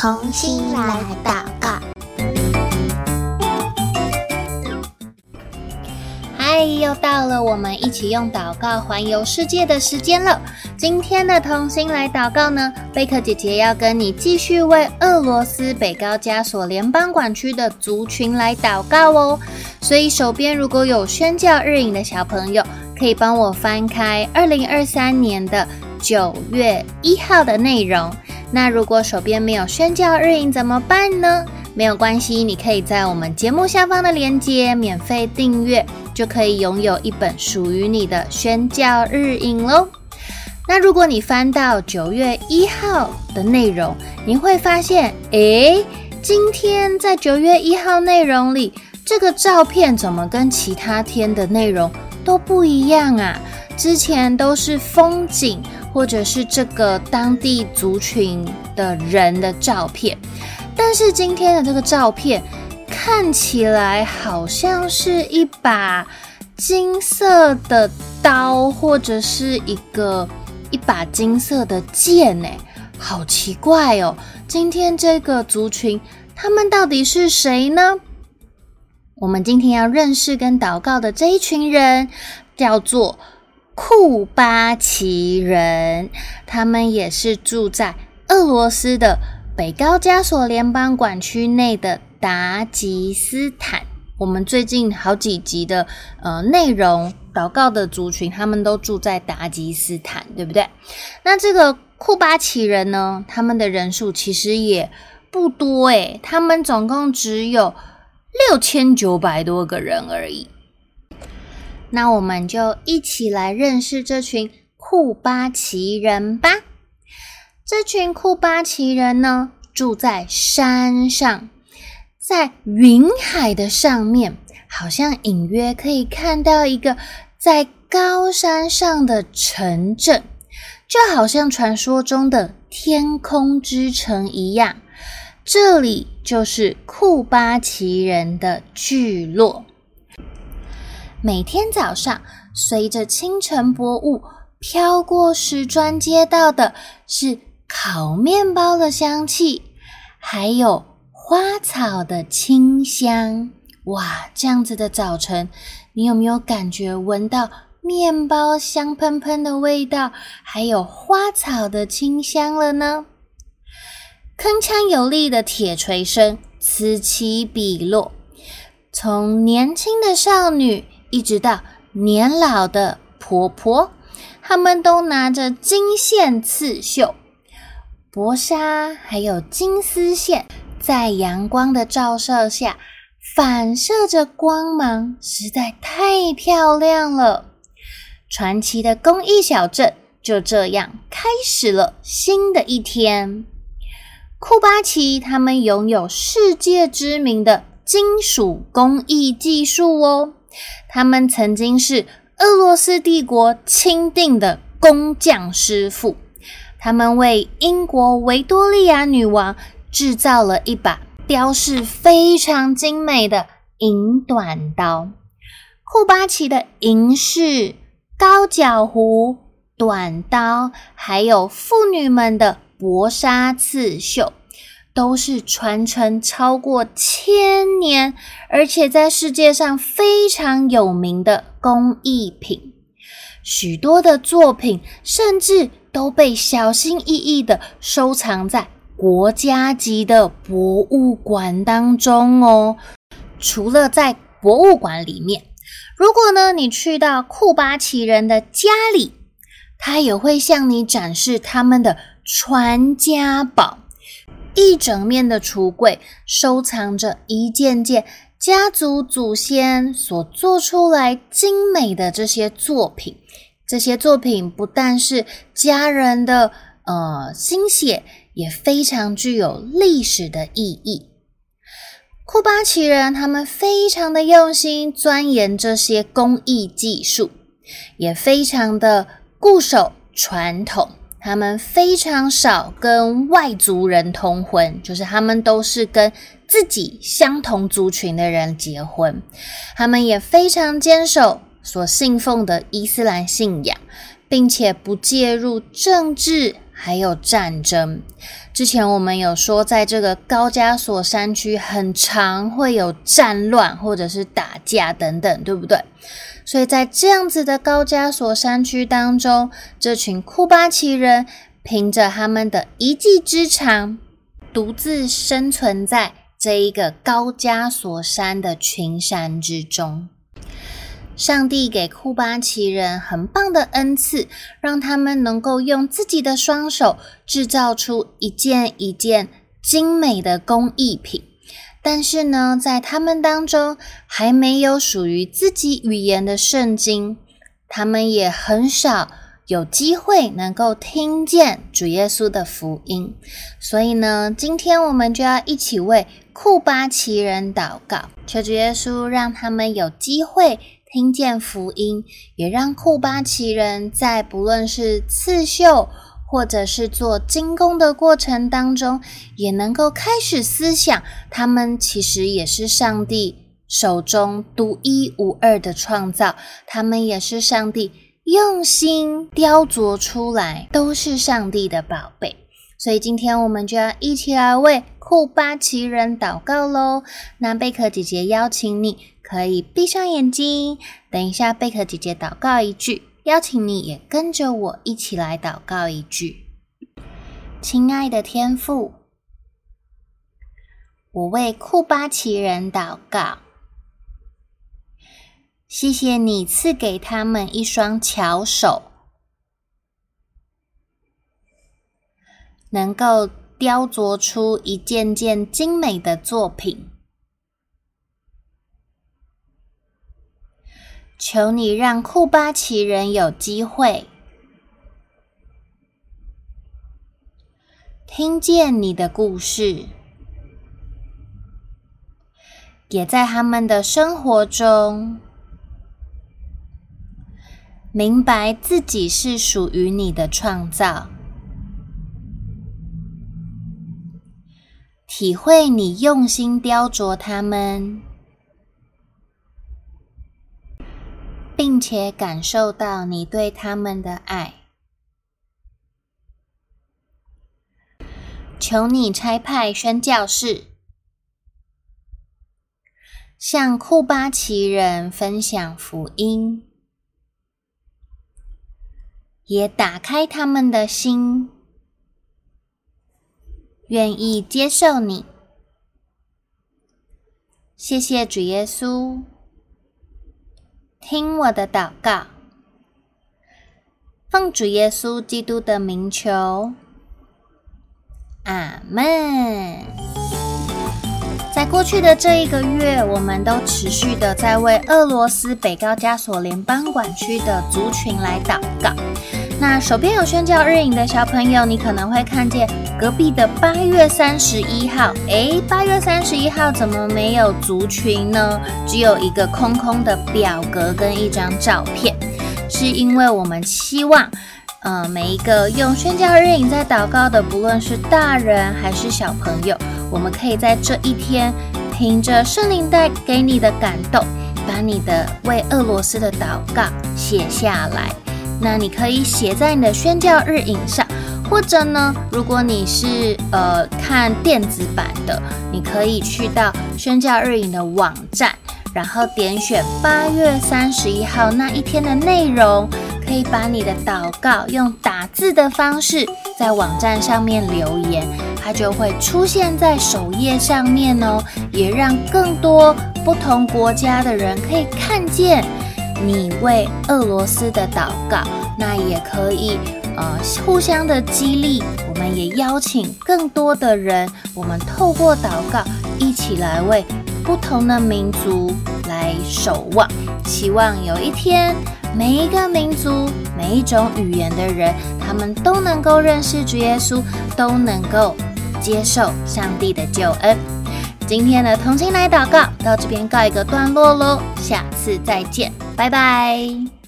同心来祷告。嗨，又到了我们一起用祷告环游世界的时间了。今天的同心来祷告呢，贝克姐姐要跟你继续为俄罗斯北高加索联邦管区的族群来祷告哦。所以手边如果有宣教日影的小朋友，可以帮我翻开二零二三年的九月一号的内容。那如果手边没有宣教日影怎么办呢？没有关系，你可以在我们节目下方的链接免费订阅，就可以拥有一本属于你的宣教日影喽。那如果你翻到九月一号的内容，你会发现，诶，今天在九月一号内容里，这个照片怎么跟其他天的内容都不一样啊？之前都是风景，或者是这个当地族群的人的照片，但是今天的这个照片看起来好像是一把金色的刀，或者是一个一把金色的剑，哎，好奇怪哦！今天这个族群，他们到底是谁呢？我们今天要认识跟祷告的这一群人，叫做。库巴奇人，他们也是住在俄罗斯的北高加索联邦管区内的达吉斯坦。我们最近好几集的呃内容，祷告的族群，他们都住在达吉斯坦，对不对？那这个库巴奇人呢，他们的人数其实也不多诶，他们总共只有六千九百多个人而已。那我们就一起来认识这群库巴奇人吧。这群库巴奇人呢，住在山上，在云海的上面，好像隐约可以看到一个在高山上的城镇，就好像传说中的天空之城一样。这里就是库巴奇人的聚落。每天早上，随着清晨薄雾飘过石砖街道的，是烤面包的香气，还有花草的清香。哇，这样子的早晨，你有没有感觉闻到面包香喷喷的味道，还有花草的清香了呢？铿锵有力的铁锤声此起彼落，从年轻的少女。一直到年老的婆婆，他们都拿着金线刺绣、薄纱，还有金丝线，在阳光的照射下反射着光芒，实在太漂亮了。传奇的工艺小镇就这样开始了新的一天。库巴奇他们拥有世界知名的金属工艺技术哦。他们曾经是俄罗斯帝国钦定的工匠师傅，他们为英国维多利亚女王制造了一把雕饰非常精美的银短刀。库巴奇的银饰、高脚壶、短刀，还有妇女们的薄纱刺绣。都是传承超过千年，而且在世界上非常有名的工艺品。许多的作品甚至都被小心翼翼地收藏在国家级的博物馆当中哦。除了在博物馆里面，如果呢你去到库巴奇人的家里，他也会向你展示他们的传家宝。一整面的橱柜收藏着一件件家族祖先所做出来精美的这些作品。这些作品不但是家人的呃心血，也非常具有历史的意义。库巴奇人他们非常的用心钻研这些工艺技术，也非常的固守传统。他们非常少跟外族人通婚，就是他们都是跟自己相同族群的人结婚。他们也非常坚守所信奉的伊斯兰信仰，并且不介入政治还有战争。之前我们有说，在这个高加索山区，很常会有战乱或者是打架等等，对不对？所以在这样子的高加索山区当中，这群库巴奇人凭着他们的一技之长，独自生存在这一个高加索山的群山之中。上帝给库巴奇人很棒的恩赐，让他们能够用自己的双手制造出一件一件精美的工艺品。但是呢，在他们当中还没有属于自己语言的圣经，他们也很少有机会能够听见主耶稣的福音。所以呢，今天我们就要一起为库巴奇人祷告，求主耶稣让他们有机会。听见福音，也让库巴奇人在不论是刺绣或者是做精工的过程当中，也能够开始思想，他们其实也是上帝手中独一无二的创造，他们也是上帝用心雕琢出来，都是上帝的宝贝。所以今天我们就要一起来为库巴奇人祷告喽。那贝壳姐姐邀请你。可以闭上眼睛，等一下贝壳姐姐祷告一句，邀请你也跟着我一起来祷告一句。亲爱的天父，我为库巴奇人祷告，谢谢你赐给他们一双巧手，能够雕琢出一件件精美的作品。求你让库巴奇人有机会。听见你的故事，也在他们的生活中。明白自己是属于你的创造，体会你用心雕琢他们。且感受到你对他们的爱，求你差派宣教士，向库巴奇人分享福音，也打开他们的心，愿意接受你。谢谢主耶稣。听我的祷告，奉主耶稣基督的名求，阿门。在过去的这一个月，我们都持续的在为俄罗斯北高加索联邦管区的族群来祷告。那手边有宣教日影的小朋友，你可能会看见隔壁的八月三十一号，诶，八月三十一号怎么没有族群呢？只有一个空空的表格跟一张照片，是因为我们希望，呃，每一个用宣教日影在祷告的，不论是大人还是小朋友，我们可以在这一天，凭着圣灵带给你的感动，把你的为俄罗斯的祷告写下来。那你可以写在你的宣教日影上，或者呢，如果你是呃看电子版的，你可以去到宣教日影的网站，然后点选八月三十一号那一天的内容，可以把你的祷告用打字的方式在网站上面留言，它就会出现在首页上面哦，也让更多不同国家的人可以看见。你为俄罗斯的祷告，那也可以呃互相的激励。我们也邀请更多的人，我们透过祷告一起来为不同的民族来守望。希望有一天，每一个民族、每一种语言的人，他们都能够认识主耶稣，都能够接受上帝的救恩。今天的同心来祷告到这边告一个段落喽，下次再见。拜拜。